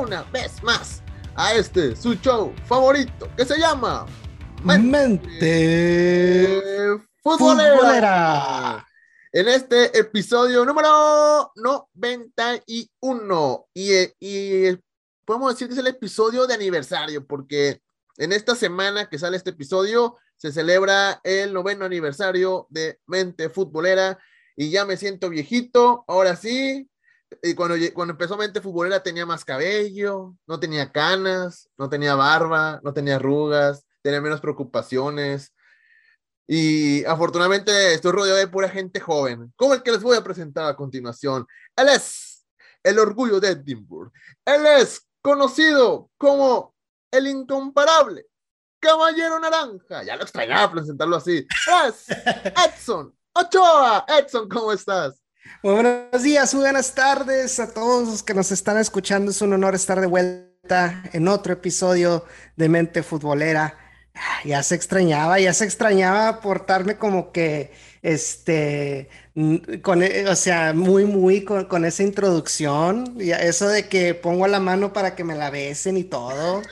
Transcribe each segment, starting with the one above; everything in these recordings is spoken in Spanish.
una vez más a este su show favorito que se llama Mente Futbolera. Futbolera. En este episodio número 91 y, y podemos decir que es el episodio de aniversario porque en esta semana que sale este episodio se celebra el noveno aniversario de Mente Futbolera y ya me siento viejito, ahora sí. Y cuando, cuando empezó Mente Futbolera tenía más cabello, no tenía canas, no tenía barba, no tenía arrugas, tenía menos preocupaciones. Y afortunadamente estoy rodeado de pura gente joven, como el que les voy a presentar a continuación. Él es el orgullo de Edinburgh. Él es conocido como el incomparable Caballero Naranja. Ya lo extrañaba presentarlo así. Es Edson Ochoa. Edson, ¿cómo estás? Buenos días, muy buenas tardes a todos los que nos están escuchando. Es un honor estar de vuelta en otro episodio de Mente Futbolera. Ah, Ya se extrañaba, ya se extrañaba portarme como que, este, con, e- o sea, muy, muy con, esa introducción. Y eso de que pongo la mano para que me la besen y todo.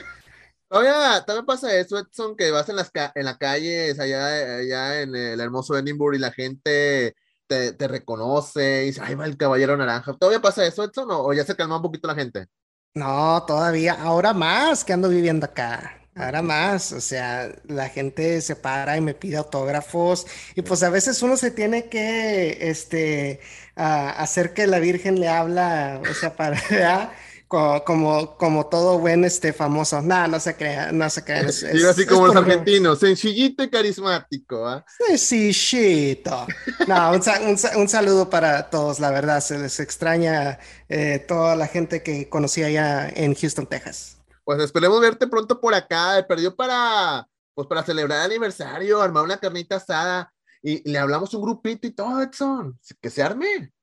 Todavía, también pasa eso, Edson, que vas en las en la calle, allá, allá en el hermoso Edinburgh y la gente te, te reconoce y dice, ahí va el caballero naranja. ¿Todavía pasa eso, Edson, o, o ya se calmó un poquito la gente? No, todavía, ahora más que ando viviendo acá. Ahora más, o sea, la gente se para y me pide autógrafos y pues a veces uno se tiene que, este, ah, hacer que la Virgen le habla, o sea, para, ¿verdad? Co- Como, como todo buen, este, famoso. No, no se crea, no se crean. es- Digo así es como los argentinos, sencillito y carismático, ¿ah? Sencillito. No, un, un un saludo para todos, la verdad, se les extraña eh, toda la gente que conocí allá en Houston, Texas. Pues esperemos verte pronto por acá. He perdido para, pues para celebrar el aniversario, armar una carnita asada y, y le hablamos un grupito y todo, Edson. Que se arme.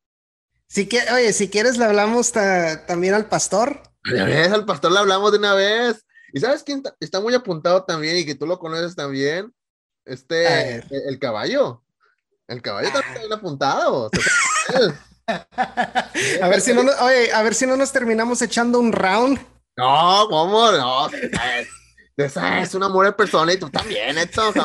Si que, oye, si quieres le hablamos ta- también al pastor. Ya ves, al pastor le hablamos de una vez. ¿Y sabes quién está muy apuntado también y que tú lo conoces también? Este, ver. el, el caballo. El caballo también está bien apuntado. A ver si no, oye, a ver si no nos terminamos echando un round. No, ¿cómo? No, es, esa es una amor de persona y tú también, Edson. O sea,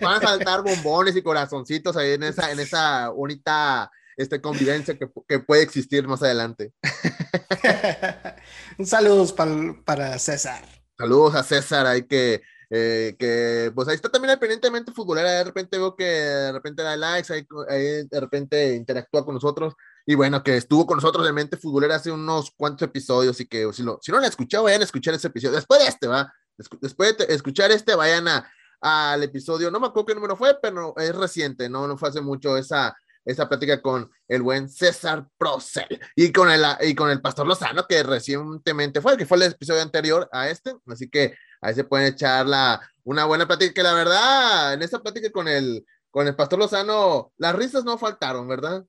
van a saltar bombones y corazoncitos ahí en esa, en esa bonita este, convivencia que, que puede existir más adelante. Un saludo pal- para César. Saludos a César, ahí que, eh, que pues ahí está también al pendientemente futbolera, de repente veo que de repente da likes, ahí, ahí de repente interactúa con nosotros, y bueno, que estuvo con nosotros de Mente Futbolera hace unos cuantos episodios, y que si, lo, si no han escuchado, vayan a escuchar ese episodio, después de este, va, después de escuchar este, vayan a, al episodio, no me acuerdo qué número fue, pero es reciente, no, no fue hace mucho esa, esa plática con el buen César Procel y con el, y con el Pastor Lozano, que recientemente fue, que fue el episodio anterior a este, así que ahí se pueden echar la, una buena plática, que la verdad, en esa plática con el, con el Pastor Lozano, las risas no faltaron, ¿verdad?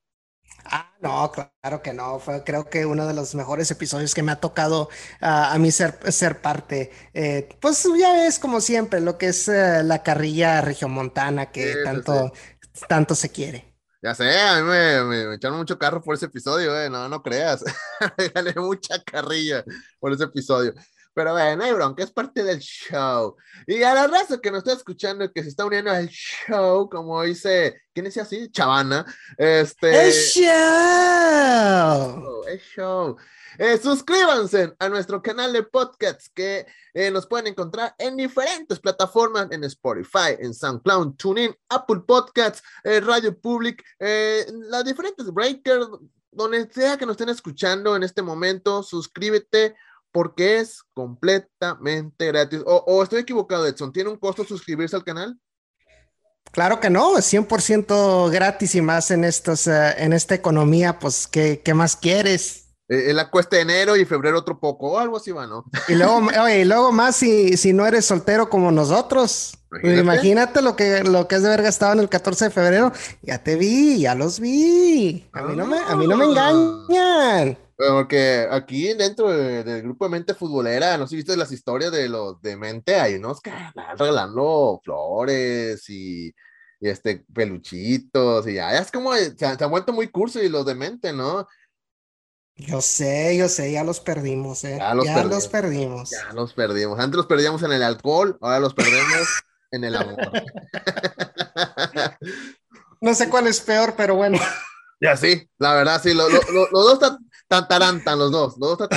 Ah, no, claro que no. Fue creo que uno de los mejores episodios que me ha tocado ah, a mí ser, ser parte. Eh, pues ya ves, como siempre, lo que es eh, la carrilla regiomontana que Sí, sí, tanto, tanto se quiere. Ya sé, a mí me, me- me echaron mucho carro por ese episodio, eh, no, no creas, Me gané mucha carrilla por ese episodio. Pero bueno, no hay bronca, es parte del show. Y a la raza que nos está escuchando y que se está uniendo al show, como dice, ¿quién decía así? Chavana. Este. ¡El show! show, es show. Eh, suscríbanse a nuestro canal de podcasts que eh, nos pueden encontrar en diferentes plataformas, en Spotify, en SoundCloud, TuneIn, Apple Podcasts, eh, Radio Public, las diferentes breakers, donde sea que nos estén escuchando en este momento, suscríbete porque es completamente gratis. O, estoy equivocado, Edson, ¿tiene un costo suscribirse al canal? Claro que no, es 100% gratis y más en estos, en esta economía, pues, ¿qué, qué más quieres? Eh, la cuesta de enero y febrero otro poco, o algo así va, ¿no? Y luego, oye, y luego más si, si no eres soltero como nosotros. Imagínate. Imagínate, lo que lo que has de haber gastado en el 14 de febrero. Ya te vi, ya los vi. A mí no me, a mí no me ah. engañan. Porque aquí dentro del grupo de mente futbolera, no sé si viste las historias de los de mente, hay unos que regalando flores y, y, este peluchitos y ya, es como se, se han vuelto muy curso y los de mente, ¿no? Yo sé, yo sé, ya los perdimos, ¿eh? Ya, los, perdimos. Ya los perdimos. Antes los perdíamos en el alcohol, ahora los perdemos en el amor. No sé cuál es peor, pero bueno. Ya sí, la verdad, sí, los dos están Tantarantan los dos, los dos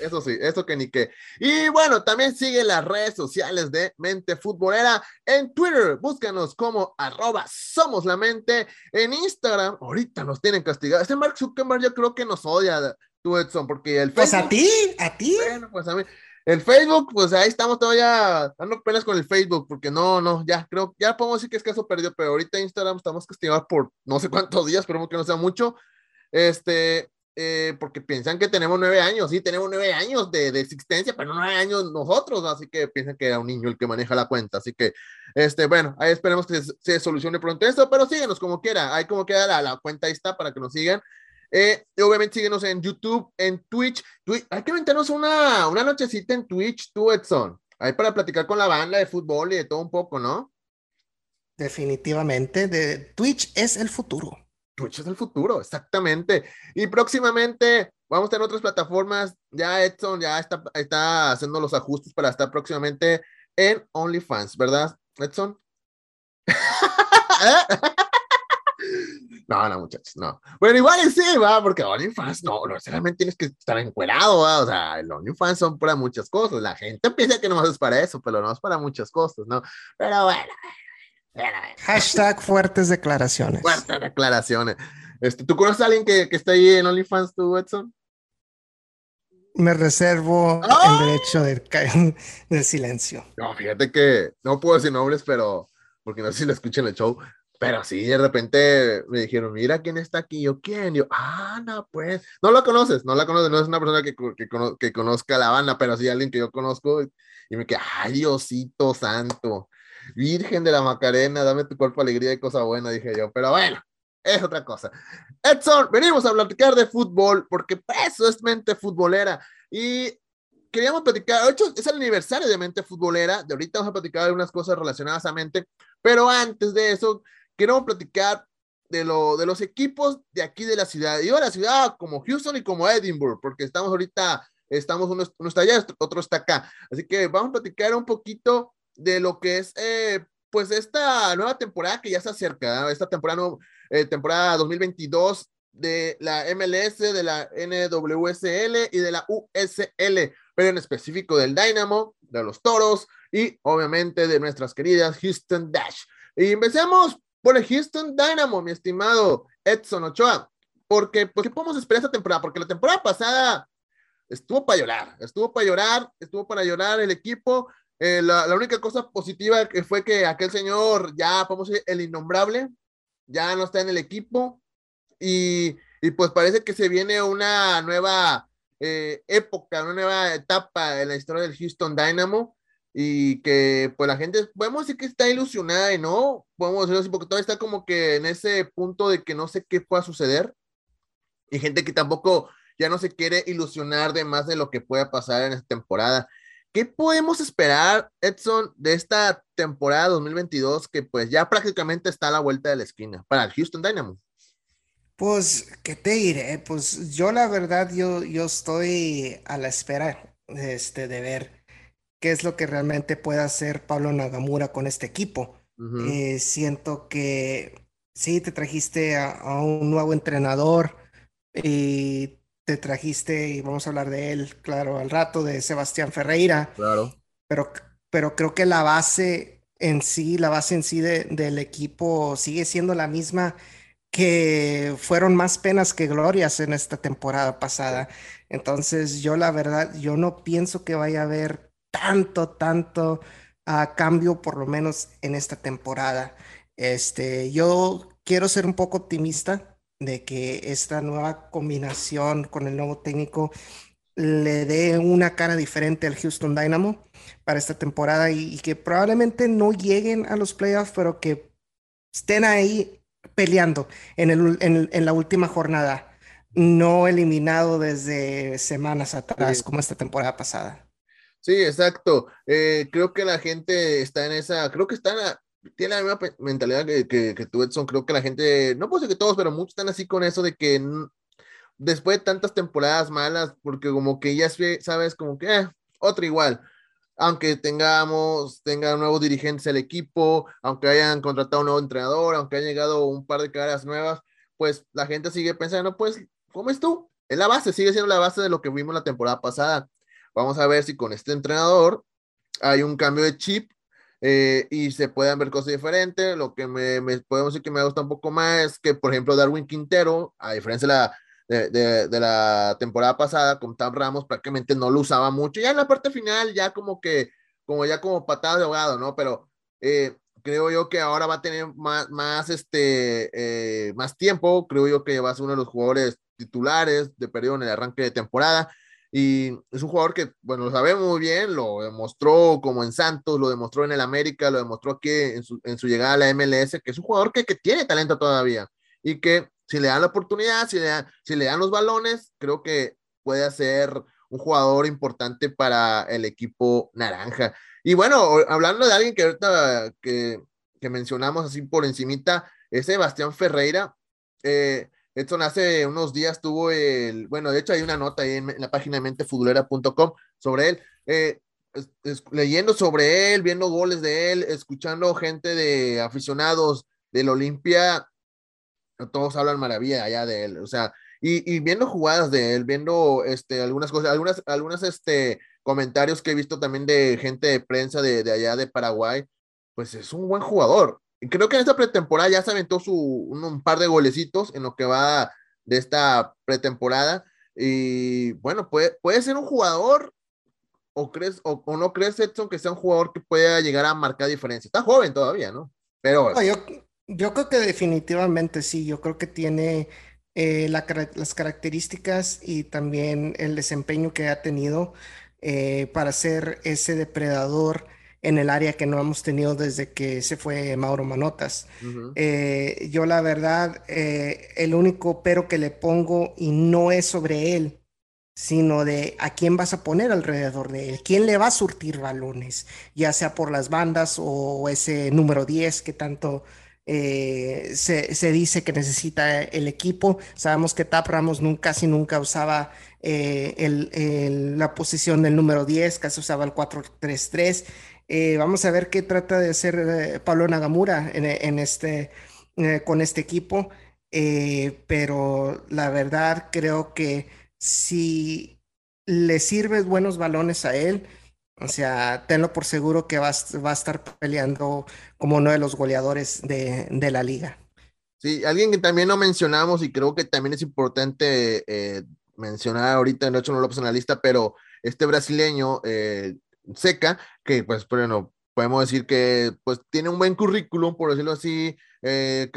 Eso sí, eso que ni qué. Y bueno, también sigue las redes sociales de Mente Futbolera en Twitter. Búscanos como arroba somos la mente. En Instagram, ahorita nos tienen castigados. Este Mark Zuckerberg yo creo que nos odia, tú Edson, porque el Facebook... Pues a ti, a ti. Bueno, pues a mí. El Facebook, pues ahí estamos todavía dando penas con el Facebook, porque no, no, ya creo, ya podemos decir que es caso perdido, pero ahorita Instagram estamos castigados por no sé cuántos días, esperemos que no sea mucho. Este, eh, porque piensan que tenemos nueve años, sí, tenemos nueve años de, existencia, pero no nueve años nosotros, así que piensan que era un niño el que maneja la cuenta, así que, este, bueno, ahí esperemos que se, solucione pronto esto, pero síguenos como quiera, ahí como queda la, la cuenta ahí está para que nos sigan. Eh, obviamente síguenos en YouTube, en Twitch. Hay que meternos una, una nochecita en Twitch, tú, Edson. Ahí para platicar con la banda de fútbol y de todo un poco, ¿no? Definitivamente, de Twitch es el futuro. Twitch es el futuro, exactamente. Y próximamente vamos a tener otras plataformas. Ya Edson ya está, está haciendo los ajustes para estar próximamente en OnlyFans, ¿verdad, Edson? No, no, muchachos, no. Bueno, igual sí, va, porque OnlyFans, no, no necesariamente tienes que estar encuerado, ¿va? o sea, el OnlyFans son para muchas cosas. La gente piensa que no es para eso, pero no es para muchas cosas, ¿no? Pero bueno, Hashtag fuertes declaraciones. Fuertes declaraciones. Este, ¿Tú conoces a alguien que, que está ahí en OnlyFans, tú, Edson? Me reservo el derecho de, del silencio. No, fíjate que no puedo decir nombres, pero porque no sé si lo escuchan el show, pero sí, de repente me dijeron, mira quién está aquí. Yo, ¿quién? Yo, ah, no, pues. No la conoces, no la conoces, no es una persona que, que, que conozca la banda, pero sí alguien que yo conozco. Y me quedé, ay, Diosito santo. Virgen de la Macarena, dame tu cuerpo alegría y cosa buena, dije yo. Pero bueno, es otra cosa. Edson, venimos a platicar de fútbol, porque eso es mente futbolera. Y queríamos platicar, de hecho, es el aniversario de mente futbolera. De ahorita vamos a platicar de cosas relacionadas a mente, pero antes de eso, queremos platicar de, lo, de los equipos de aquí de la ciudad. Digo la ciudad como Houston y como Edinburgh, porque estamos ahorita, estamos, uno está allá, otro está acá. Así que vamos a platicar un poquito de lo que es eh, pues esta nueva temporada que ya se acerca, esta temporada, eh, temporada 2022 de la MLS, de la NWSL y de la USL, pero en específico del Dynamo, de los Toros y obviamente de nuestras queridas Houston Dash. Y empecemos por el Houston Dynamo, mi estimado Edson Ochoa, porque pues, ¿qué podemos esperar esta temporada? Porque la temporada pasada estuvo para llorar, estuvo para llorar, estuvo para llorar el equipo, eh, la, única cosa positiva que fue que aquel señor, ya podemos decir, el innombrable, ya no está en el equipo y, y pues parece que se viene una nueva eh, época, una nueva etapa en la historia del Houston Dynamo y que pues la gente, podemos decir que está ilusionada y no, podemos decirlo así, porque todavía está como que en ese punto de que no sé qué pueda suceder y gente que tampoco ya no se quiere ilusionar de más de lo que pueda pasar en esta temporada. ¿Qué podemos esperar, Edson, de esta temporada 2022 que pues ya prácticamente está a la vuelta de la esquina para el Houston Dynamo? Pues, ¿qué te diré? Pues yo la verdad, yo, yo estoy a la espera este, de ver qué es lo que realmente puede hacer Pablo Nagamura con este equipo. Eh, siento que sí, te trajiste a, a un nuevo entrenador y te trajiste, y vamos a hablar de él, claro, al rato, de Sebastián Ferreira. Claro. Pero, pero creo que la base en sí, la base en sí del equipo sigue siendo la misma que fueron más penas que glorias en esta temporada pasada. Entonces, yo la verdad, yo no pienso que vaya a haber tanto, tanto uh, cambio, por lo menos en esta temporada. Este, yo quiero ser un poco optimista de que esta nueva combinación con el nuevo técnico le dé una cara diferente al Houston Dynamo para esta temporada y, que probablemente no lleguen a los playoffs, pero que estén ahí peleando en, el, en, la última jornada, no eliminado desde semanas atrás como esta temporada pasada. Sí, exacto. Eh, creo que la gente está en esa, creo que están, tiene la misma mentalidad que, que, que, tú, Edson. Creo que la gente, no puedo decir que todos, pero muchos están así con eso de que después de tantas temporadas malas, porque como que ya sabes, como que eh, otra igual. Aunque tengamos, tenga nuevos dirigentes el equipo, aunque hayan contratado un nuevo entrenador, aunque hayan llegado un par de caras nuevas, pues la gente sigue pensando, pues, ¿cómo es tú? Es la base, sigue siendo la base de lo que vimos la temporada pasada. Vamos a ver si con este entrenador hay un cambio de chip eh, y se puedan ver cosas diferentes. Lo que me, me, podemos decir que me gusta un poco más es que, por ejemplo, Darwin Quintero, a diferencia de la, de, de, la temporada pasada con Tam Ramos, prácticamente no lo usaba mucho. Ya en la parte final, ya como que, como ya como patada de ahogado, ¿no? Pero eh, creo yo que ahora va a tener más, más, este, eh, más tiempo. Creo yo que va a ser uno de los jugadores titulares de periodo en el arranque de temporada. Y es un jugador que, bueno, lo sabemos muy bien, lo demostró como en Santos, lo demostró en el América, lo demostró aquí en su, en su llegada a la MLS, que es un jugador que, que tiene talento todavía y que si le dan la oportunidad, si le dan, si le dan los balones, creo que puede ser un jugador importante para el equipo naranja. Y bueno, hablando de alguien que ahorita que, que mencionamos así por encimita, es Sebastián Ferreira. Eh, Edson hace unos días tuvo el, bueno, de hecho hay una nota ahí en, la página de mentefutbolera.com sobre él. Eh, leyendo sobre él, viendo goles de él, escuchando gente de aficionados del Olimpia, todos hablan maravilla allá de él, o sea, y, viendo jugadas de él, viendo este, algunas cosas, algunas, algunas este, comentarios que he visto también de gente de prensa de, de allá de Paraguay, pues es un buen jugador. Creo que en esta pretemporada ya se aventó su, un, par de golecitos en lo que va de esta pretemporada. Y bueno, puede, puede ser un jugador, o crees, o, no crees, Edson, que sea un jugador que pueda llegar a marcar diferencia. Está joven todavía, ¿no? Pero. yo, yo creo que definitivamente sí, yo creo que tiene eh, las características y también el desempeño que ha tenido eh, para ser ese depredador en el área que no hemos tenido desde que se fue Mauro Manotas. Eh, yo la verdad, el único pero que le pongo y no es sobre él, sino de a quién vas a poner alrededor de él, quién le va a surtir balones, ya sea por las bandas o ese número 10 que tanto eh, se, dice que necesita el equipo. Sabemos que Tap Ramos nunca, casi nunca usaba eh, la posición del número 10, casi usaba el 4-3-3. Eh, vamos a ver qué trata de hacer Pablo Nagamura en, este, con este equipo. pero la verdad creo que si le sirves buenos balones a él, o sea, tenlo por seguro que va, a estar peleando como uno de los goleadores de, la liga. Sí, alguien que también no mencionamos y creo que también es importante eh, mencionar ahorita, de hecho no lo en la lista, pero este brasileño, eh, Seca, que pues bueno, podemos decir que pues tiene un buen currículum, por decirlo así, eh,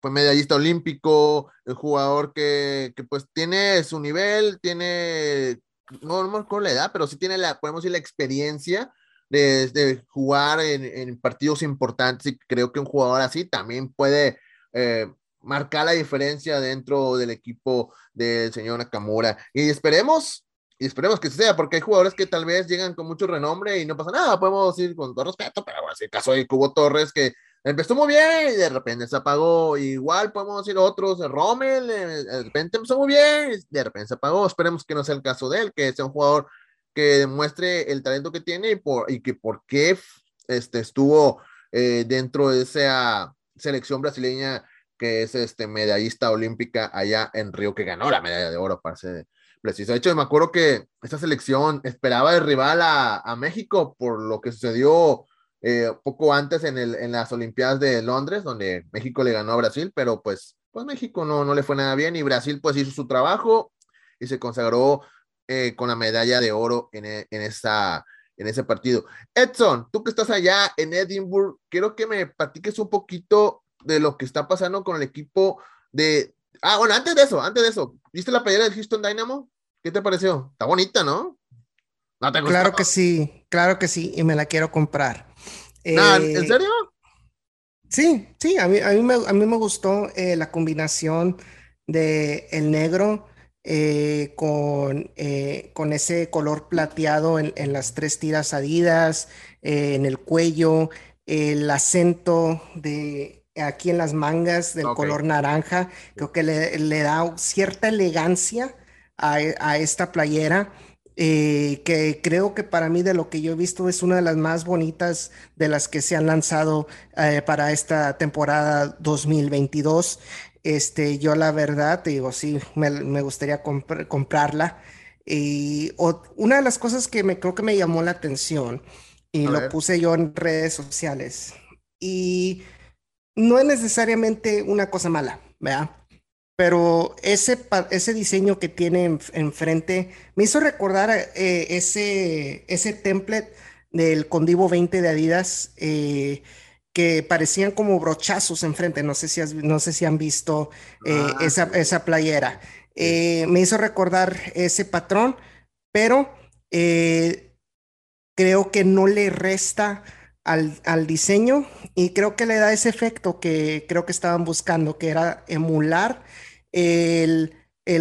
fue medallista olímpico, el jugador que, que pues tiene su nivel, tiene no, no con la edad, pero sí tiene la, podemos decir, la experiencia de, jugar en, partidos importantes y creo que un jugador así también puede eh, marcar la diferencia dentro del equipo del señor Nakamura. Y esperemos, y esperemos que sea, porque hay jugadores que tal vez llegan con mucho renombre y no pasa nada, podemos decir con todo respeto, pero bueno, el caso de Cubo Torres que empezó muy bien y de repente se apagó. Igual podemos decir otros, Rommel, eh, de repente empezó muy bien y de repente se apagó. Esperemos que no sea el caso de él, que sea un jugador que demuestre el talento que tiene y, por, y que por qué este, estuvo eh, dentro de esa selección brasileña que es este medallista olímpica allá en Río, que ganó la medalla de oro, para ser preciso. De hecho, me acuerdo que esta selección esperaba de rival a, México por lo que sucedió eh, poco antes en, las Olimpiadas de Londres, donde México le ganó a Brasil, pero pues, pues México no, no le fue nada bien y Brasil pues hizo su trabajo y se consagró eh, con la medalla de oro en, e, en, esa, en ese partido. Edson, tú que estás allá en Edinburgh, quiero que me platiques un poquito de lo que está pasando con el equipo de Ah, bueno, antes de eso, antes de eso, ¿viste la playera del Houston Dynamo? ¿Qué te pareció? Está bonita, ¿no? ¿No te Claro que sí, claro que sí, y me la quiero comprar. ¿En eh, serio? Sí, sí, a mí, a mí, me, a mí me gustó eh, la combinación de el negro eh, con, con ese color plateado en, en las tres tiras adidas, en el cuello, el acento de aquí en las mangas del color naranja, creo que le, da cierta elegancia a, esta playera. Eh, que creo que para mí de lo que yo he visto es una de las más bonitas de las que se han lanzado eh, para esta temporada 2022. Este, yo la verdad, te digo, sí, me, gustaría comprarla. Y una de las cosas que me creo que me llamó la atención y lo puse yo en redes sociales. Y no es necesariamente una cosa mala, ¿verdad? Pero ese, ese diseño que tiene enfrente me hizo recordar eh, ese, ese template del Condivo 20 de Adidas eh, que parecían como brochazos enfrente. No sé si, no sé si han visto eh, ah, esa, esa, playera. me hizo recordar ese patrón, pero creo que no le resta al, diseño y creo que le da ese efecto que creo que estaban buscando, que era emular el,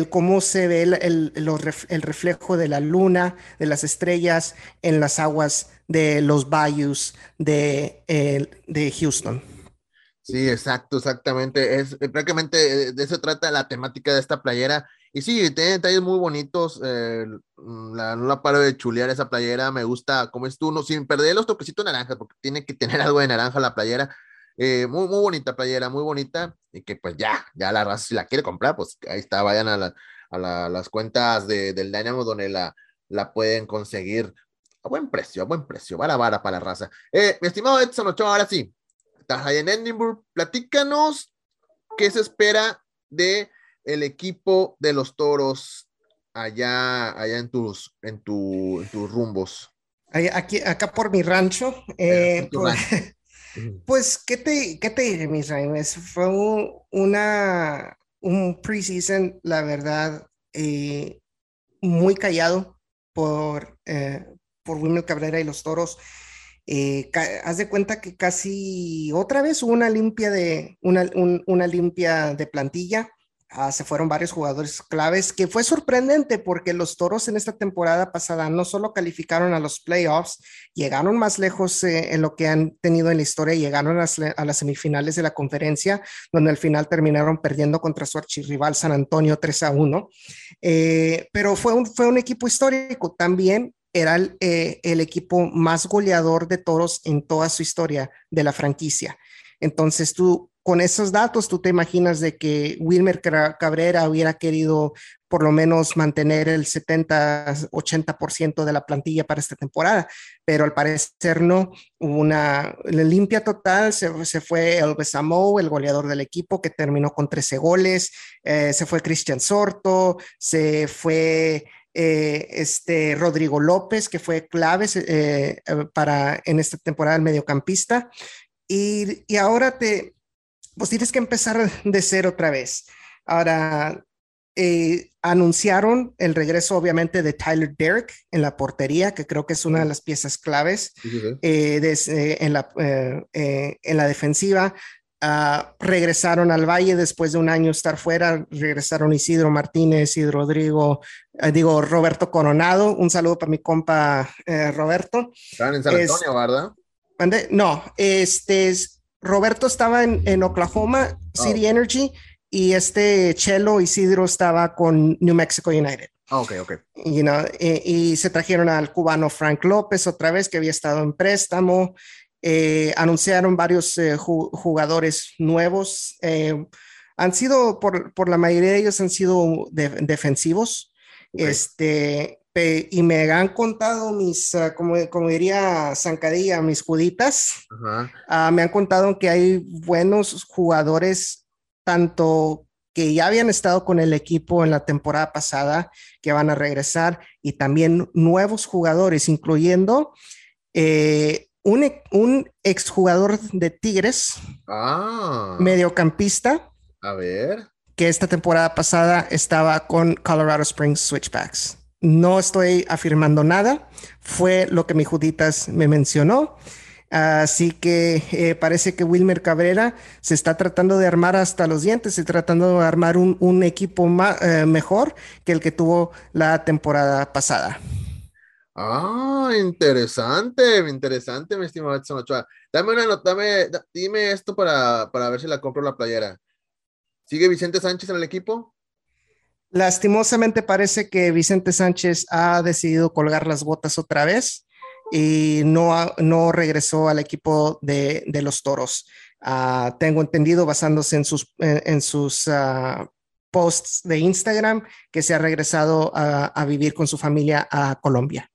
cómo se ve el, reflejo de la luna, de las estrellas en las aguas de los bayous de, de Houston. Sí, exacto, exactamente. Es prácticamente de eso trata la temática de esta playera. Y sí, tiene detalles muy bonitos. Eh, mm, la, no la paro de chulear esa playera. Me gusta como es tú, no, sin perder los toquecitos naranjas, porque tiene que tener algo de naranja la playera. Eh, muy, muy bonita playera, muy bonita. Y que pues ya, ya la raza, si la quiere comprar, pues ahí está, vayan a, a las cuentas de, del Dynamo donde la, la pueden conseguir a buen precio, a buen precio. Vara, vara para la raza. Eh, mi estimado Edson Ochoa, ahora sí, estás ahí en Edinburgh. Platícanos qué se espera de el equipo de los toros allá, allá en tus, en, tu, tus rumbos? Aquí, acá por mi rancho. Eh, pues, pues, ¿qué te, qué te diré, mis? Fue un, una, un preseason, la verdad, eh, muy callado por, eh, por Wilmer Cabrera y los toros. haz de cuenta que casi otra vez hubo una limpia de una, una limpia de plantilla. Ah, se fueron varios jugadores claves, que fue sorprendente porque los Toros en esta temporada pasada no solo calificaron a los playoffs, llegaron más lejos eh, en lo que han tenido en la historia, llegaron a, las semifinales de la conferencia, donde al final terminaron perdiendo contra su archirrival San Antonio 3 a 1. Eh, pero fue un, fue un equipo histórico también. Era el, eh, el equipo más goleador de toros en toda su historia de la franquicia. Entonces tú con esos datos, tú te imaginas de que Wilmer Cabrera hubiera querido por lo menos mantener el 70-80% de la plantilla para esta temporada, pero al parecer no, hubo una limpia total, se, fue el Besamo, el goleador del equipo, que terminó con 13 goles, eh, se fue Cristian Sorto, se fue eh, este Rodrigo López, que fue clave eh, para en esta temporada el mediocampista, y, y ahora te, pues tienes que empezar de cero otra vez. Ahora, eh, anunciaron el regreso obviamente de Tyler Derrick en la portería, que creo que es una de las piezas claves eh, eh, en, la, en la defensiva. Ah, regresaron al Valle después de un año estar fuera, regresaron Isidro Martínez, y Rodrigo, digo Roberto Coronado, un saludo para mi compa Roberto. Están en San Antonio, ¿verdad? No, este es Roberto estaba en, Oklahoma City oh. Energy y este Chelo Isidro estaba con New Mexico United. Ah, ok, ok. y, se trajeron al cubano Frank López otra vez, que había estado en préstamo. Eh, anunciaron varios eh, jugadores nuevos. Eh, han sido, por, la mayoría de ellos, han sido defensivos. Este, y me han contado mis, ah, como, como, diría Zancadilla, mis juditas, ah, me han contado que hay buenos jugadores, tanto que ya habían estado con el equipo en la temporada pasada, que van a regresar, y también nuevos jugadores, incluyendo eh, un, un exjugador de Tigres, ah. mediocampista. A ver. que esta temporada pasada estaba con Colorado Springs Switchbacks. No estoy afirmando nada, fue lo que mi Juditas me mencionó. Así que eh, parece que Wilmer Cabrera se está tratando de armar hasta los dientes, está tratando de armar un, equipo eh, mejor que el que tuvo la temporada pasada. Ah, interesante, interesante, mi estimado Edson Ochoa. Dame una nota, dime esto para, para ver si la compro la playera. ¿Sigue Vicente Sánchez en el equipo? Lastimosamente parece que Vicente Sánchez ha decidido colgar las botas otra vez y no, no regresó al equipo de, los toros. Ah, tengo entendido, basándose en sus, en, sus ah, posts de Instagram, que se ha regresado a, vivir con su familia a Colombia.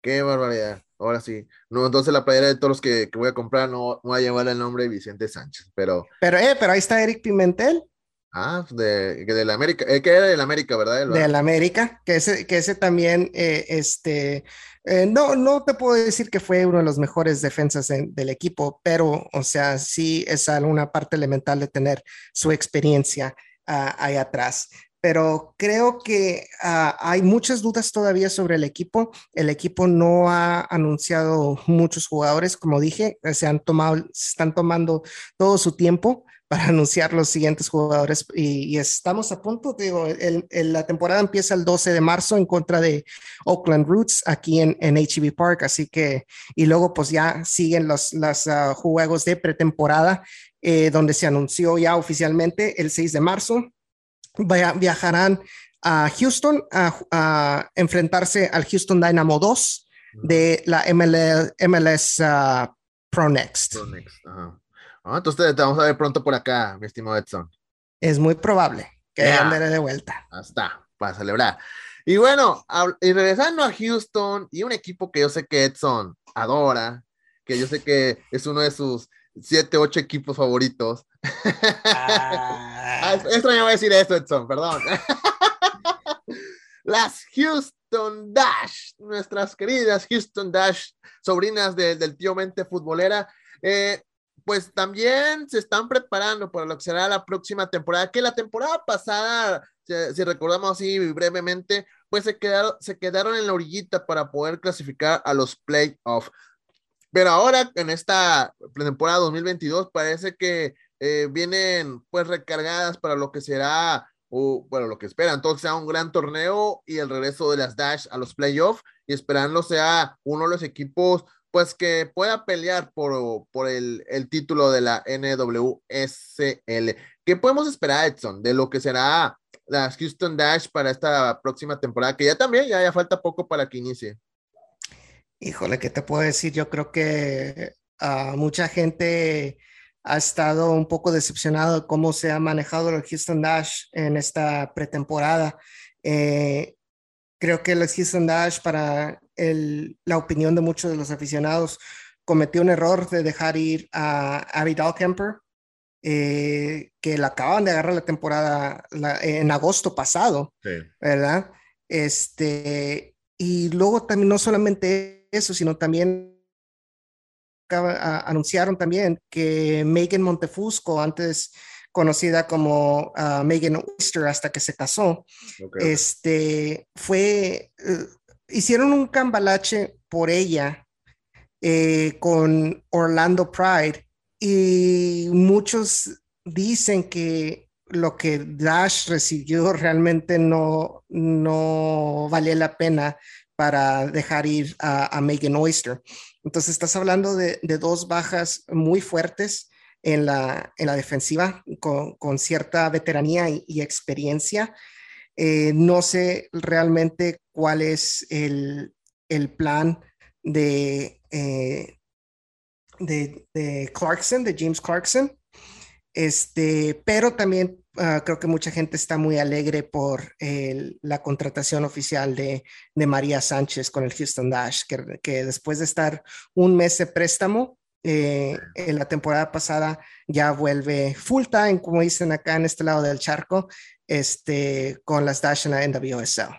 Qué barbaridad. Ahora sí. No, entonces la playera de toros que, que voy a comprar no, no, va a llevar el nombre de Vicente Sánchez, pero. Pero, eh, pero ahí está Eric Pimentel. Ah, de, de la América, eh, que era de la América, ¿verdad? De la América, que ese, que ese también, eh, este, eh, no, no te puedo decir que fue uno de los mejores defensas del equipo, pero, o sea, sí es una parte elemental de tener su experiencia ah, ahí atrás. Pero creo que ah, hay muchas dudas todavía sobre el equipo. El equipo no ha anunciado muchos jugadores, como dije, se han tomado, se están tomando todo su tiempo para anunciar los siguientes jugadores y, estamos a punto, digo, la temporada empieza el 12 de marzo en contra de Oakland Roots aquí en, en HEB Park, así que, y luego pues ya siguen los, los ah, juegos de pretemporada eh, donde se anunció ya oficialmente el 6 de marzo. viajarán a Houston a, enfrentarse al Houston Dynamo 2 de la MLS, MLS ah, Pro Next. Pro Next Ah, entonces te vamos a ver pronto por acá, mi estimado Edson. Es muy probable que ande de vuelta. Hasta, para celebrar. Y bueno, y regresando a Houston y un equipo que yo sé que Edson adora, que yo sé que es uno de sus siete, ocho equipos favoritos. Ah. Extraño decir esto, Edson, perdón. Las Houston Dash, nuestras queridas Houston Dash, sobrinas del tío Mente Futbolera, eh, pues también se están preparando para lo que será la próxima temporada, que la temporada pasada, si, recordamos así brevemente, pues se quedaron, se quedaron en la orillita para poder clasificar a los playoffs. Pero ahora en esta temporada 2022 parece que eh, vienen pues recargadas para lo que será, o bueno, lo que esperan, entonces sea un gran torneo y el regreso de las Dash a los playoffs y esperando sea uno de los equipos pues que pueda pelear por, por el, título de la NWSL. ¿Qué podemos esperar, Edson, de lo que será las Houston Dash para esta próxima temporada? Que ya también, ya, ya falta poco para que inicie. Híjole, ¿qué te puedo decir? Yo creo que uh, mucha gente ha estado un poco decepcionado de cómo se ha manejado el Houston Dash en esta pretemporada. Eh, creo que el Houston Dash para la opinión de muchos de los aficionados, cometió un error de dejar ir a Abby Dahlkemper, eh, que la acaban de agarrar la temporada en agosto pasado, ¿verdad? Este, y luego también no solamente eso, sino también anunciaron también que Megan Montefusco, antes conocida como uh, Megan Oyster hasta que se casó, este, fue, eh, hicieron un cambalache por ella eh, con Orlando Pride y muchos dicen que lo que Dash recibió realmente no, no la pena para dejar ir a, Megan Oyster. Entonces estás hablando de, dos bajas muy fuertes en la, en la defensiva con, cierta veteranía y experiencia eh, no sé realmente cuál es el, plan de, eh, de, Clarkson, de James Clarkson. Este, pero también ah, creo que mucha gente está muy alegre por la contratación oficial de, María Sánchez con el Houston Dash, que, que, después de estar un mes de préstamo, eh, en la temporada pasada ya vuelve full time, como dicen acá en este lado del charco, este, con las Dash en la NWSL.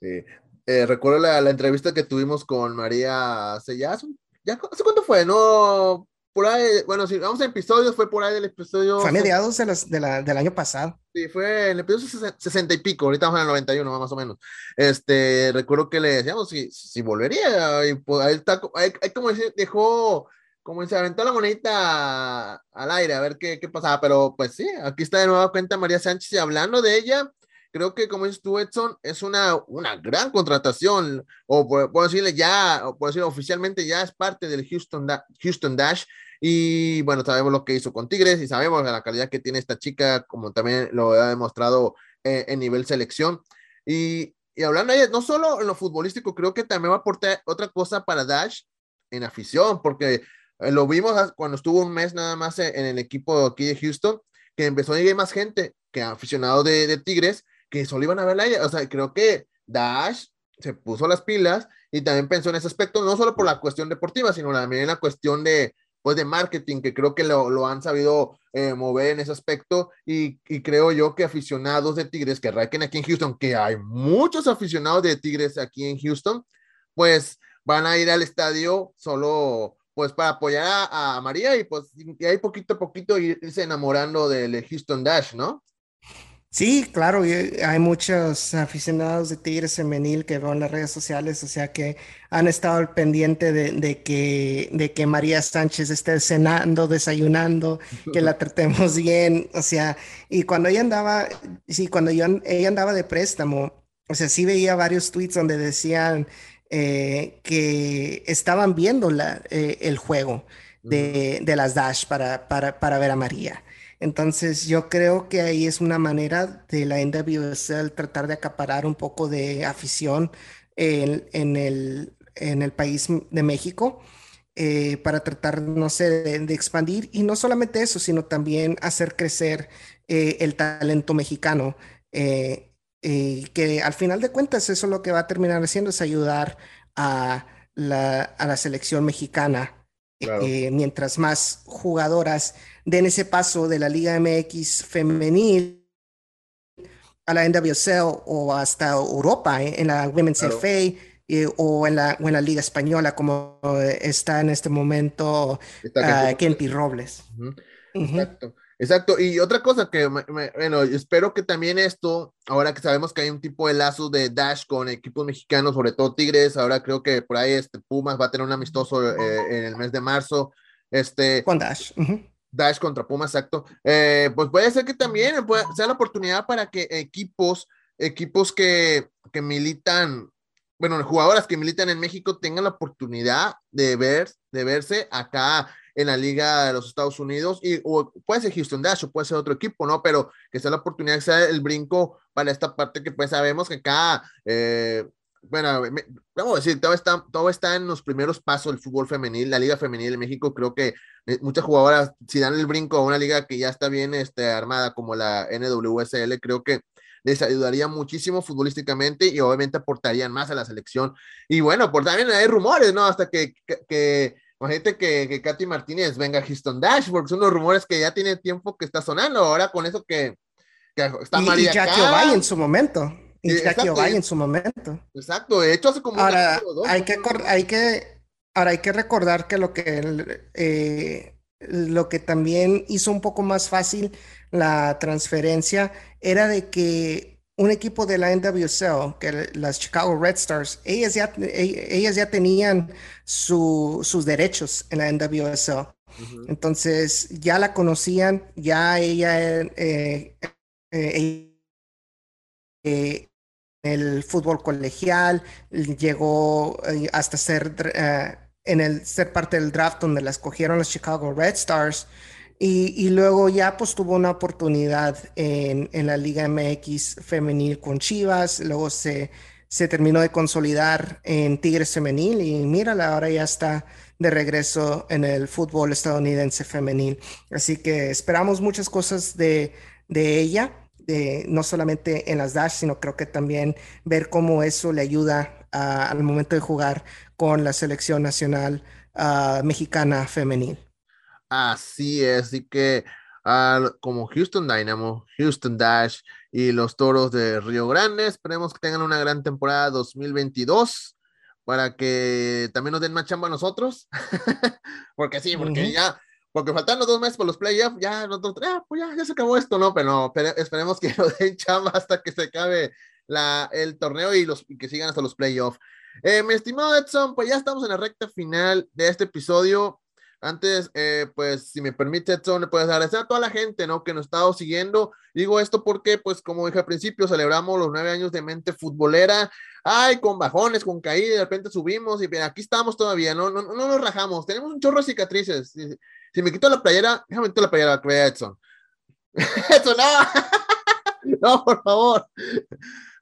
Sí. Eh, recuerdo la, la, entrevista que tuvimos con María hace ya, hace, ya, ¿hace cuánto fue? No, por ahí, bueno, si vamos a episodios, fue por ahí del episodio. Fue a mediados de los, de la, del año pasado. Sí, fue el episodio 60 y pico, ahorita vamos en el 91, más o menos. Este, recuerdo que le decíamos si, si volvería, y pues ahí está, ahí, ahí como dice, dejó, como se aventó la monedita al aire, a ver qué, qué pasaba, pero pues sí, aquí está de nueva cuenta María Sánchez, y hablando de ella, creo que como dices tú, Edson, es una, una gran contratación, o puedo decirle ya, o decir oficialmente ya es parte del Houston, da Houston Dash, y bueno, sabemos lo que hizo con Tigres y sabemos la calidad que tiene esta chica, como también lo ha demostrado eh, en nivel selección. Y, y hablando de no solo en lo futbolístico, creo que también va a aportar otra cosa para Dash en afición, porque lo vimos cuando estuvo un mes nada más en el equipo aquí de Houston, que empezó a llegar más gente que aficionados de, Tigres, que solo iban a verla ella. O sea, creo que Dash se puso las pilas y también pensó en ese aspecto, no solo por la cuestión deportiva, sino también en la cuestión de, pues de marketing, que creo que lo, lo han sabido eh, mover en ese aspecto, y, y, creo yo que aficionados de Tigres que raquen aquí en Houston, que hay muchos aficionados de Tigres aquí en Houston, pues van a ir al estadio solo pues para apoyar a, a María y pues y ahí poquito a poquito irse enamorando del Houston Dash, ¿no? Sí, claro, hay muchos aficionados de Tigres femenil que veo en las redes sociales, o sea que han estado al pendiente de, de, que, de que María Sánchez esté cenando, desayunando, que la tratemos bien, o sea, y cuando ella andaba, sí, cuando yo, ella andaba de préstamo, o sea, sí veía varios tweets donde decían eh, que estaban viendo la, eh, el juego de, de las Dash para, para, para ver a María. Entonces yo creo que ahí es una manera de la NWSL tratar de acaparar un poco de afición en, en, el, en el, país de México eh, para tratar, no sé, de, de, expandir y no solamente eso, sino también hacer crecer eh, el talento mexicano. Eh, que al final de cuentas eso lo que va a terminar haciendo es ayudar a la, a la selección mexicana. Claro. mientras más jugadoras den ese paso de la Liga MX femenil a la NWSL o hasta Europa, ¿eh? en la Women's claro. FA eh, o, en la, o, en la, Liga Española, como está en este momento uh, Robles. Uh -huh. Uh -huh. Exacto. Exacto, y otra cosa que, me, me, bueno, espero que también esto, ahora que sabemos que hay un tipo de lazo de Dash con equipos mexicanos, sobre todo Tigres, ahora creo que por ahí este Pumas va a tener un amistoso eh, en el mes de marzo. Este, con Dash. Uh -huh. Dash contra Puma, exacto. Eh, pues puede ser que también sea la oportunidad para que equipos, equipos que, que militan, bueno, jugadoras que militan en México tengan la oportunidad de ver, de verse acá en la Liga de los Estados Unidos, y o puede ser Houston Dash o puede ser otro equipo, ¿no? Pero que sea la oportunidad, que sea el brinco para esta parte que pues sabemos que acá, eh, bueno, me, vamos a decir, todo está, todo está en los primeros pasos del fútbol femenil, la Liga Femenil de México, creo que eh, muchas jugadoras, si dan el brinco a una liga que ya está bien este, armada como la NWSL, creo que les ayudaría muchísimo futbolísticamente y obviamente aportarían más a la selección. Y bueno, por también hay rumores, ¿no? Hasta que, que Imagínate que, que Katy Martínez venga a Houston Dash, porque son los rumores que ya tiene tiempo que está sonando. Ahora con eso que, que está y, María y Jackie O'Bay en su momento. Y sí, Jackie O'Bay en su momento. Exacto, de hecho hace como ahora, dos, hay, que, hay que Ahora hay que recordar que lo que eh, lo que también hizo un poco más fácil la transferencia era de que un equipo de la NWSL, que las Chicago Red Stars, ellas ya, ellas ya tenían su, sus derechos en la NWSL. Uh -huh. Entonces ya la conocían, ya ella, eh, eh, eh, el fútbol colegial, llegó hasta ser en el ser parte del draft donde la escogieron los Chicago Red Stars. Y, luego ya pues tuvo una oportunidad en, la Liga MX femenil con Chivas, luego se, se terminó de consolidar en Tigres femenil y mírala, ahora ya está de regreso en el fútbol estadounidense femenil. Así que esperamos muchas cosas de, de ella, de, no solamente en las Dash, sino creo que también ver cómo eso le ayuda al momento de jugar con la selección nacional uh, mexicana femenil. Así es, así que uh, como Houston Dynamo, Houston Dash y los Toros de Río Grande, esperemos que tengan una gran temporada 2022 para que también nos den más chamba a nosotros, porque sí, porque uh -huh. ya porque faltando dos meses por los playoffs, ya, nosotros, ah, pues ya, ya se acabó esto, ¿no? Pero no, pero esperemos que lo den chamba hasta que se acabe la, el torneo y, los, y que sigan hasta los playoffs. Eh, mi estimado Edson, pues ya estamos en la recta final de este episodio. Antes, eh, pues, si me permite, Edson, le puedes agradecer a toda la gente, ¿no? Que nos ha estado siguiendo. Digo esto porque, pues, como dije al principio, celebramos los nueve años de mente futbolera. Ay, con bajones, con caídas, de repente subimos y aquí estamos todavía, ¿no? No, no, nos rajamos. Tenemos un chorro de cicatrices. Si, si me quito la playera, déjame quitar la playera, que vea Edson. Edson, no. no, por favor.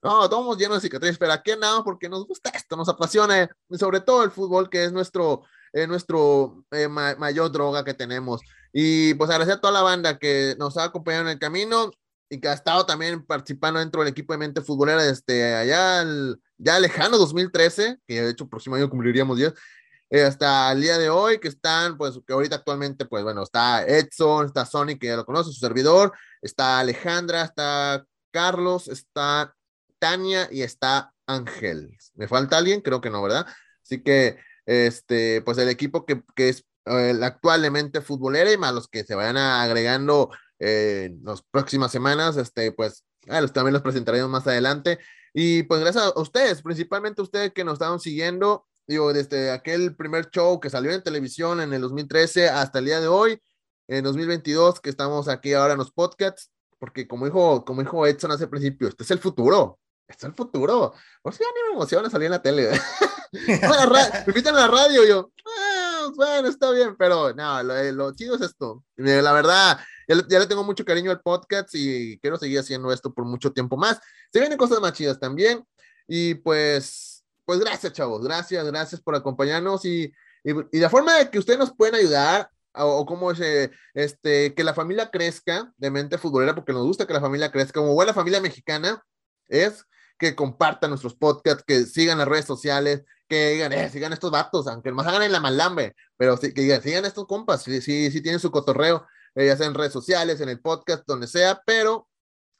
No, estamos llenos de cicatrices, pero aquí andamos porque nos gusta esto, nos apasiona, y sobre todo el fútbol, que es nuestro, eh, nuestro eh, ma mayor droga que tenemos. Y pues agradecer a toda la banda que nos ha acompañado en el camino y que ha estado también participando dentro del equipo de mente futbolera desde allá, ya lejano 2013, que de hecho próximo año cumpliríamos 10, eh, hasta el día de hoy, que están, pues, que ahorita actualmente, pues, bueno, está Edson, está Sonic, que ya lo conoce, su servidor, está Alejandra, está Carlos, está Tania y está Ángel. ¿Me falta alguien? Creo que no, ¿verdad? Así que, este, pues el equipo que, que es eh, actualmente futbolera y más los que se vayan agregando eh, en las próximas semanas, este, pues los, también los presentaremos más adelante. Y pues gracias a ustedes, principalmente ustedes que nos estaban siguiendo, digo, desde aquel primer show que salió en televisión en el 2013 hasta el día de hoy, en 2022, que estamos aquí ahora en los podcasts, porque como dijo, como dijo Edson hace principio, este es el futuro, es el futuro. Por si ya ni me emociona salir en la tele. me invitan a la radio y yo, ah, bueno, está bien, pero no, lo, eh, lo chido es esto. La verdad, ya le, ya le, tengo mucho cariño al podcast y quiero seguir haciendo esto por mucho tiempo más. Se vienen cosas más chidas también. Y pues, pues gracias, chavos. Gracias, gracias por acompañarnos y, y, y la forma de que ustedes nos pueden ayudar o, o cómo es, eh, este, que la familia crezca de mente futbolera, porque nos gusta que la familia crezca como buena familia mexicana, es que compartan nuestros podcasts, que sigan las redes sociales, que digan, eh, sigan estos vatos, aunque más hagan en la malambe, pero sí, que digan, sigan estos compas, sí, sí tienen su cotorreo, eh, ya sea en redes sociales, en el podcast, donde sea, pero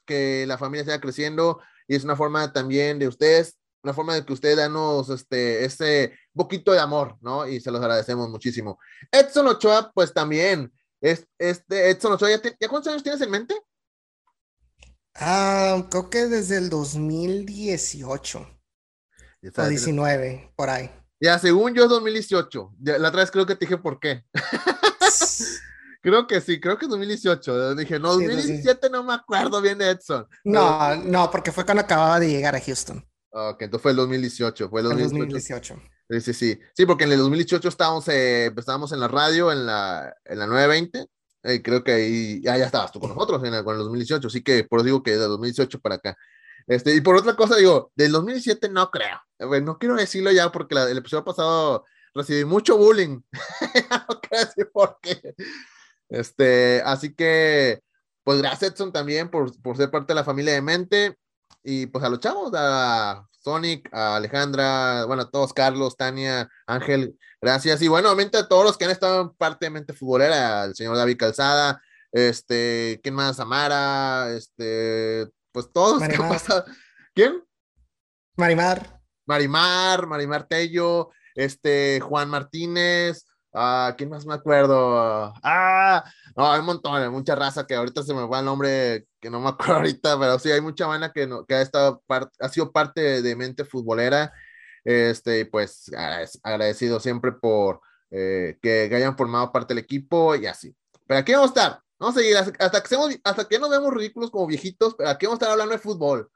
que la familia siga creciendo y es una forma también de ustedes, una forma de que ustedes danos este, ese poquito de amor, ¿no? Y se los agradecemos muchísimo. Edson Ochoa, pues también, es, este, Edson Ochoa, ¿ya, te, ¿ya cuántos años tienes en mente? Ah, creo que desde el 2018 o 19, por ahí. Ya, según yo es 2018. Ya, la otra vez creo que te dije por qué. creo que sí, creo que es 2018. Dije, no, 2017 no me acuerdo bien de Edson. No, Pero... no, porque fue cuando acababa de llegar a Houston. Ok, entonces fue el 2018. Fue el 2018. 2018. Sí, sí, sí. Sí, porque en el 2018 estábamos, eh, estábamos en la radio, en la, en la 920. Eh, creo que ahí ya, ya estabas tú con nosotros en el, con el 2018, así que por eso digo que de 2018 para acá. Este, y por otra cosa, digo, del 2017 no creo. Bueno, no quiero decirlo ya porque el episodio pasado recibí mucho bullying. no quiero decir por qué. Este, así que, pues gracias Edson también por, por ser parte de la familia de Mente. Y pues a los chavos, a Sonic, a Alejandra, bueno, a todos, Carlos, Tania, Ángel, gracias. Y bueno, obviamente a todos los que han estado en parte de Mente Futbolera, al señor David Calzada, este, ¿quién más? Amara, este, pues todos. ¿Quién? Marimar. Marimar, Marimar Tello, este, Juan Martínez, uh, ¿quién más me acuerdo? Ah, no, hay un montón, hay mucha raza que ahorita se me va el nombre que no me acuerdo ahorita, pero sí, hay mucha banda que, no, que ha, estado ha sido parte de, mente futbolera, este, pues agradecido siempre por eh, que, hayan formado parte del equipo y así. Pero aquí vamos a estar, vamos a seguir hasta que, seamos, hasta que nos vemos ridículos como viejitos, pero aquí vamos a estar hablando de fútbol.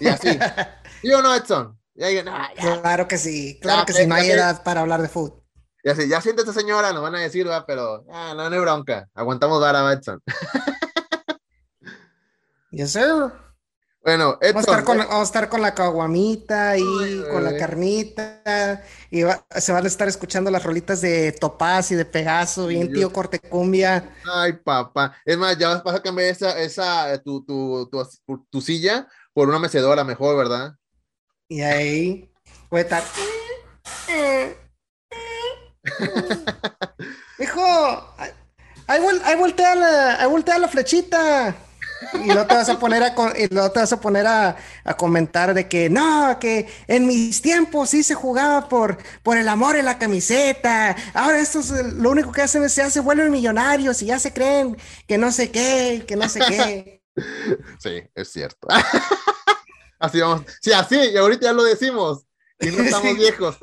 Y así. ¿Sí o no, Edson? Ya, ya, ya. Claro que sí, claro que sí, no hay edad para hablar de fútbol. Ya sé, ya siéntate señora, nos van a decir, va, pero ah, no, no hay bronca. Aguantamos vara, Edson. yes, sir. Bueno, Edson, vamos, a estar con, vamos a estar con la caguamita y con la carnita. Y va, se van a estar escuchando las rolitas de Topaz y de Pegaso, bien Dios. tío Cortecumbia. Ay, papá. Es más, ya vas a cambiar esa, esa tu, tu, tu, tu, tu silla por una mecedora mejor, ¿verdad? Y ahí voy a estar. Hijo, ahí, ahí, voltea la, ahí voltea la flechita. Y no te vas a poner a, y te vas a, poner a, comentar de que no, que en mis tiempos sí se jugaba por, por el amor en la camiseta. Ahora esto es lo único que hacen es se vuelven millonarios y ya se creen que no sé qué, que no sé qué. Sí, es cierto. así vamos. Sí, así, y ahorita ya lo decimos. Y no estamos viejos.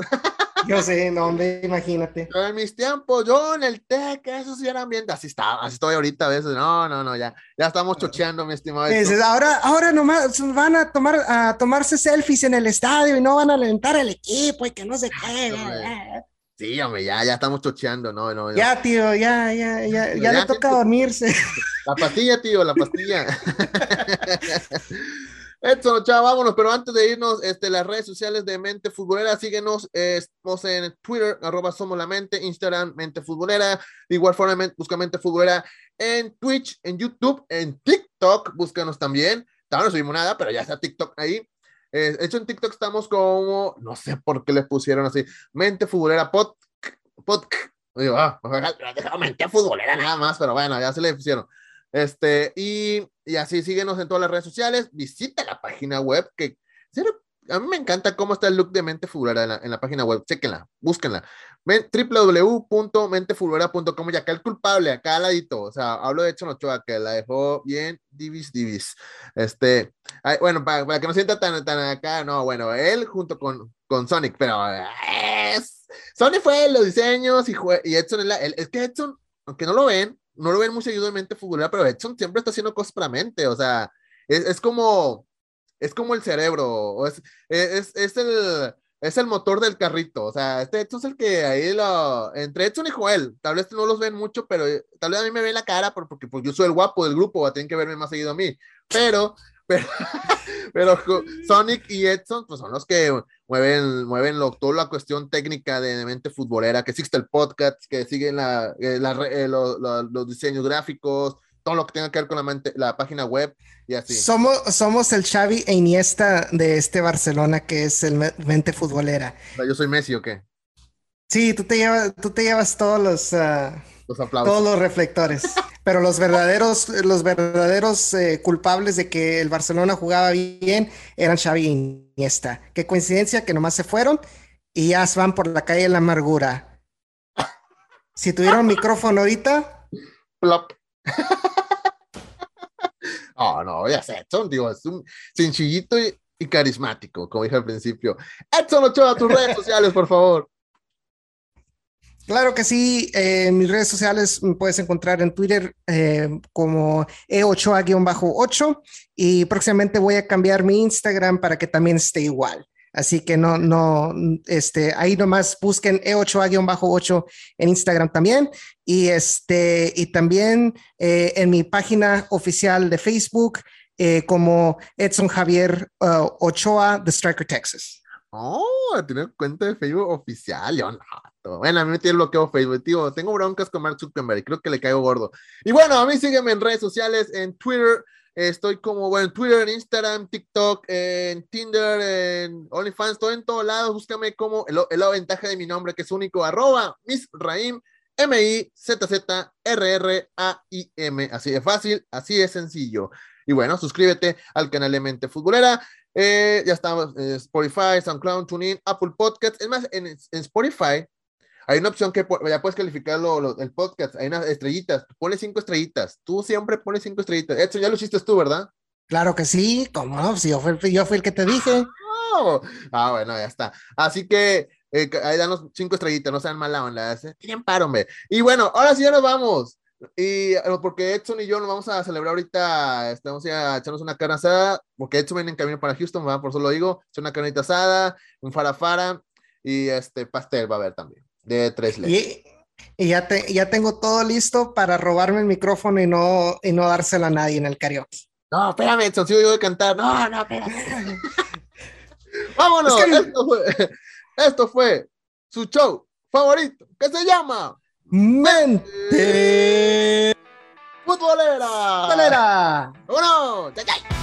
Yo sé, no, hombre, imagínate. en mis tiempos, yo en el TEC, eso sí era bien, así estaba, así estoy ahorita a veces, no, no, no, ya, ya estamos chocheando, mi estimado. ahora, ahora nomás van a tomar, a tomarse selfies en el estadio y no van a alentar el equipo y que no se qué. Sí, hombre, ya, ya estamos chocheando, no, no. Ya, tío, ya, ya, ya, ya, le toca dormirse. La pastilla, tío, la pastilla. Edson, chao, vámonos, pero antes de irnos, este, las redes sociales de Mente Futbolera, síguenos, estamos en Twitter, arroba Somos la Mente, Instagram, Mente Futbolera, de igual forma, busca Mente Futbolera en Twitch, en YouTube, en TikTok, búscanos también, todavía no subimos nada, pero ya está TikTok ahí. Eh, de hecho, en TikTok estamos como, no sé por qué le pusieron así, Mente Futbolera Pod, pod, digo, ah, mente futbolera nada más, pero bueno, ya se le pusieron. Este, y, y, así síguenos en todas las redes sociales, visita la página web que a mí me encanta cómo está el look de Mente Fulera en la, en la página web, chequenla, búsquenla, www.mentefulera.com y acá el culpable, acá al ladito, o sea, hablo de hecho Ochoa que la dejó bien divis divis, este, bueno, para, que no sienta tan, tan acá, no, bueno, él junto con, con Sonic, pero es, Sonic fue los diseños y, y Edson es, la, es que Edson, aunque no lo ven, no lo ven muy seguido en mente futbolera, pero Edson siempre está haciendo cosas para mente, o sea, es, es como, es como el cerebro, es, es, es, el, es el motor del carrito, o sea, este Edson es el que ahí lo, entre Edson y Joel, tal vez no los ven mucho, pero tal vez a mí me ven la cara porque pues, yo soy el guapo del grupo, tienen que verme más seguido a mí, pero pero, pero Sonic y Edson pues son los que mueven, mueven lo, toda la cuestión técnica de, mente futbolera, que existe el podcast, que siguen la, eh, eh, los diseños gráficos, todo lo que tenga que ver con la, mente, la página web y así. Somos, somos el Xavi e Iniesta de este Barcelona que es el mente futbolera. ¿Yo soy Messi o qué? Sí, tú te llevas, tú te llevas todos los... Ah, todos los reflectores. Pero los verdaderos, los verdaderos eh, culpables de que el Barcelona jugaba bien eran Xavi y Iniesta. Qué coincidencia que nomás se fueron y ya van por la calle de la amargura. Si tuvieran un micrófono ahorita. Plop. oh, no, ya sé, Edson, digo, es un sencillito y, y, carismático, como dije al principio. Edson Ochoa, tus redes sociales, por favor. Claro que sí, eh, en mis redes sociales me puedes encontrar en Twitter eh, como E8A-8 y próximamente voy a cambiar mi Instagram para que también esté igual. Así que no, no, este, ahí nomás busquen E8A-8 en Instagram también. Y este, y también eh, en mi página oficial de Facebook como Edson Javier Ochoa, The Striker Texas. Oh, tiene cuenta de Facebook oficial, yo no. Bueno, a mí me tiene bloqueo Facebook, tío. Tengo broncas con Mark Zuckerberg, creo que le caigo gordo. Y bueno, a mí sígueme en redes sociales, en Twitter. Estoy como, bueno, en Twitter, en Instagram, TikTok, en Tinder, en OnlyFans, todo en todos lados. Búscame como el, la ventaja de mi nombre, que es único, arroba Miss Raim, M-I-Z-Z-R-R-A-I-M. Así de fácil, así de sencillo. Y bueno, suscríbete al canal de Mente Futbolera. Eh, ya estamos en Spotify, SoundCloud, TuneIn, Apple Podcasts. Es más, en Spotify hay una opción que ya puedes calificar el podcast, hay unas estrellitas, pone cinco estrellitas, tú siempre pones cinco estrellitas. Eso ya lo hiciste tú, ¿verdad? Claro que sí, como no, si yo fui, yo fui el que te dije. Oh, ah, bueno, ya está. Así que eh, ahí danos cinco estrellitas, no sean mala onda, tienen paro, hombre. Y bueno, ahora sí ya nos vamos. Y eh, porque Edson y yo nos vamos a celebrar ahorita, estamos a echarnos una carne asada, porque Edson viene en camino para Houston, ¿verdad? por eso lo digo, es una carnita asada, un farafara y este pastel va a haber también de tres Y, ya, te, ya tengo todo listo para robarme el micrófono y no, y no dárselo a nadie en el karaoke. No, espérame, Edson, si yo voy a cantar. No, no, espérame. Vámonos. esto, fue, su show favorito, que se llama Mente Futbolera. Futbolera. Ya.